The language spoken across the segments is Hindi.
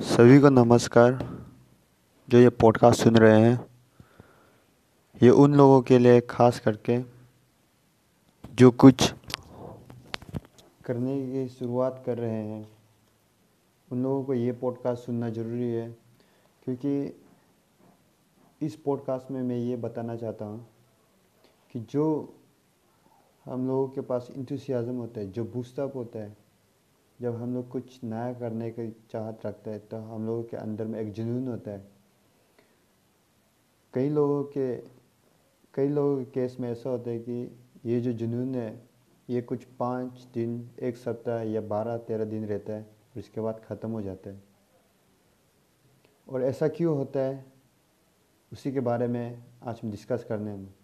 सभी को नमस्कार। जो ये पॉडकास्ट सुन रहे हैं, ये उन लोगों के लिए खास करके जो कुछ करने की शुरुआत कर रहे हैं, उन लोगों को ये पॉडकास्ट सुनना ज़रूरी है। क्योंकि इस पॉडकास्ट में मैं ये बताना चाहता हूँ कि जो हम लोगों के पास इंथुसियाज़म होता है, जो बूस्टअप होता है जब हम लोग कुछ नया करने की चाहत रखते हैं तो हम लोगों के अंदर में एक जुनून होता है। कई लोगों के, कई लोगों के केस में ऐसा होता है कि ये जो जुनून है, ये कुछ पाँच दिन, एक सप्ताह या बारह, तेरह दिन रहता है और इसके बाद ख़त्म हो जाता है। और ऐसा क्यों होता है? उसी के बारे में आज हम डिस्कस करने हैं।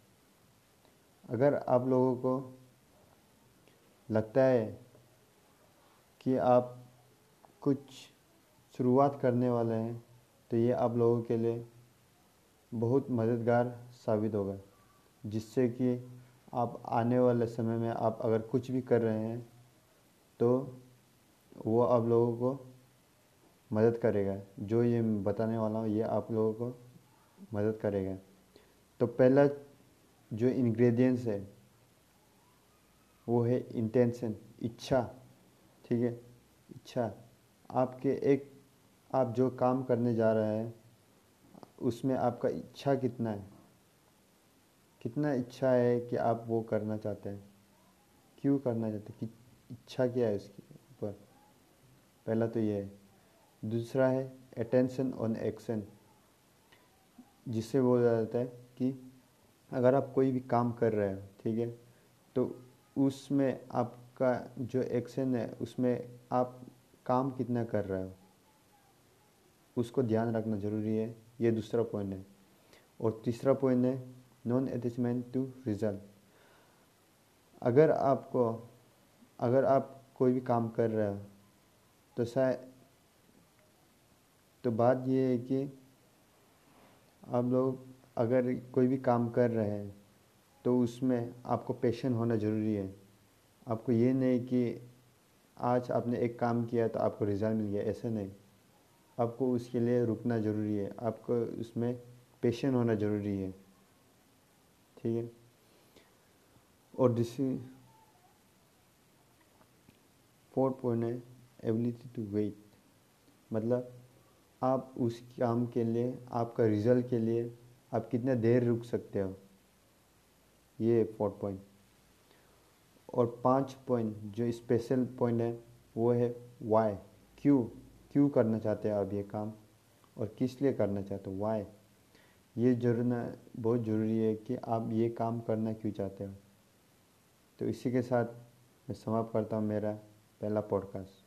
अगर आप लोगों को लगता है कि आप कुछ शुरुआत करने वाले हैं तो ये आप लोगों के लिए बहुत मददगार साबित होगा। जिससे कि आप आने वाले समय में आप अगर कुछ भी कर रहे हैं तो वो आप लोगों को मदद करेगा। जो ये बताने वाला हूँ, ये आप लोगों को मदद करेगा। तो पहला जो इंग्रेडिएंट्स है, वो है इंटेंशन इच्छा। ठीक है? इच्छा आपके एक, आप जो काम करने जा रहे हैं, उसमें आपका इच्छा कितना है? कितना इच्छा है कि आप वो करना चाहते हैं? क्यों करना चाहते हैं? कि इच्छा क्या है उसके ऊपर? पहला तो ये है। दूसरा है अटेंशन ऑन एक्शन जिससे बोला जाता है कि अगर आप कोई भी काम कर रहे हो, ठीक है तो उसमें आप का जो एक्शन है, उसमें आप काम कितना कर रहे हो, उसको ध्यान रखना ज़रूरी है। ये दूसरा पॉइंट है। और तीसरा पॉइंट है नॉन अटैचमेंट टू रिज़ल्ट अगर आपको, अगर आप कोई भी काम कर रहे हो तो शायद तो बात ये है कि आप लोग अगर कोई भी काम कर रहे हैं तो उसमें आपको पेशेंट होना ज़रूरी है। आपको ये नहीं कि आज आपने एक काम किया तो आपको रिज़ल्ट मिल गया, ऐसे नहीं। आपको उसके लिए रुकना ज़रूरी है। आपको उसमें पेशेंट होना ज़रूरी है। ठीक है? और दूसरी फोर्थ पॉइंट है एबिलिटी टू वेट मतलब आप उस काम के लिए, आपका रिज़ल्ट के लिए आप कितना देर रुक सकते हो? ये फोर्थ पॉइंट और पाँच पॉइंट जो स्पेशल पॉइंट है, वो है वाई क्यों क्यों करना चाहते हैं आप ये काम और किस लिए करना चाहते हो? वाई ये जरूरना बहुत ज़रूरी है कि आप ये काम करना क्यों चाहते हो? तो इसी के साथ मैं समाप्त करता हूँ मेरा पहला पॉडकास्ट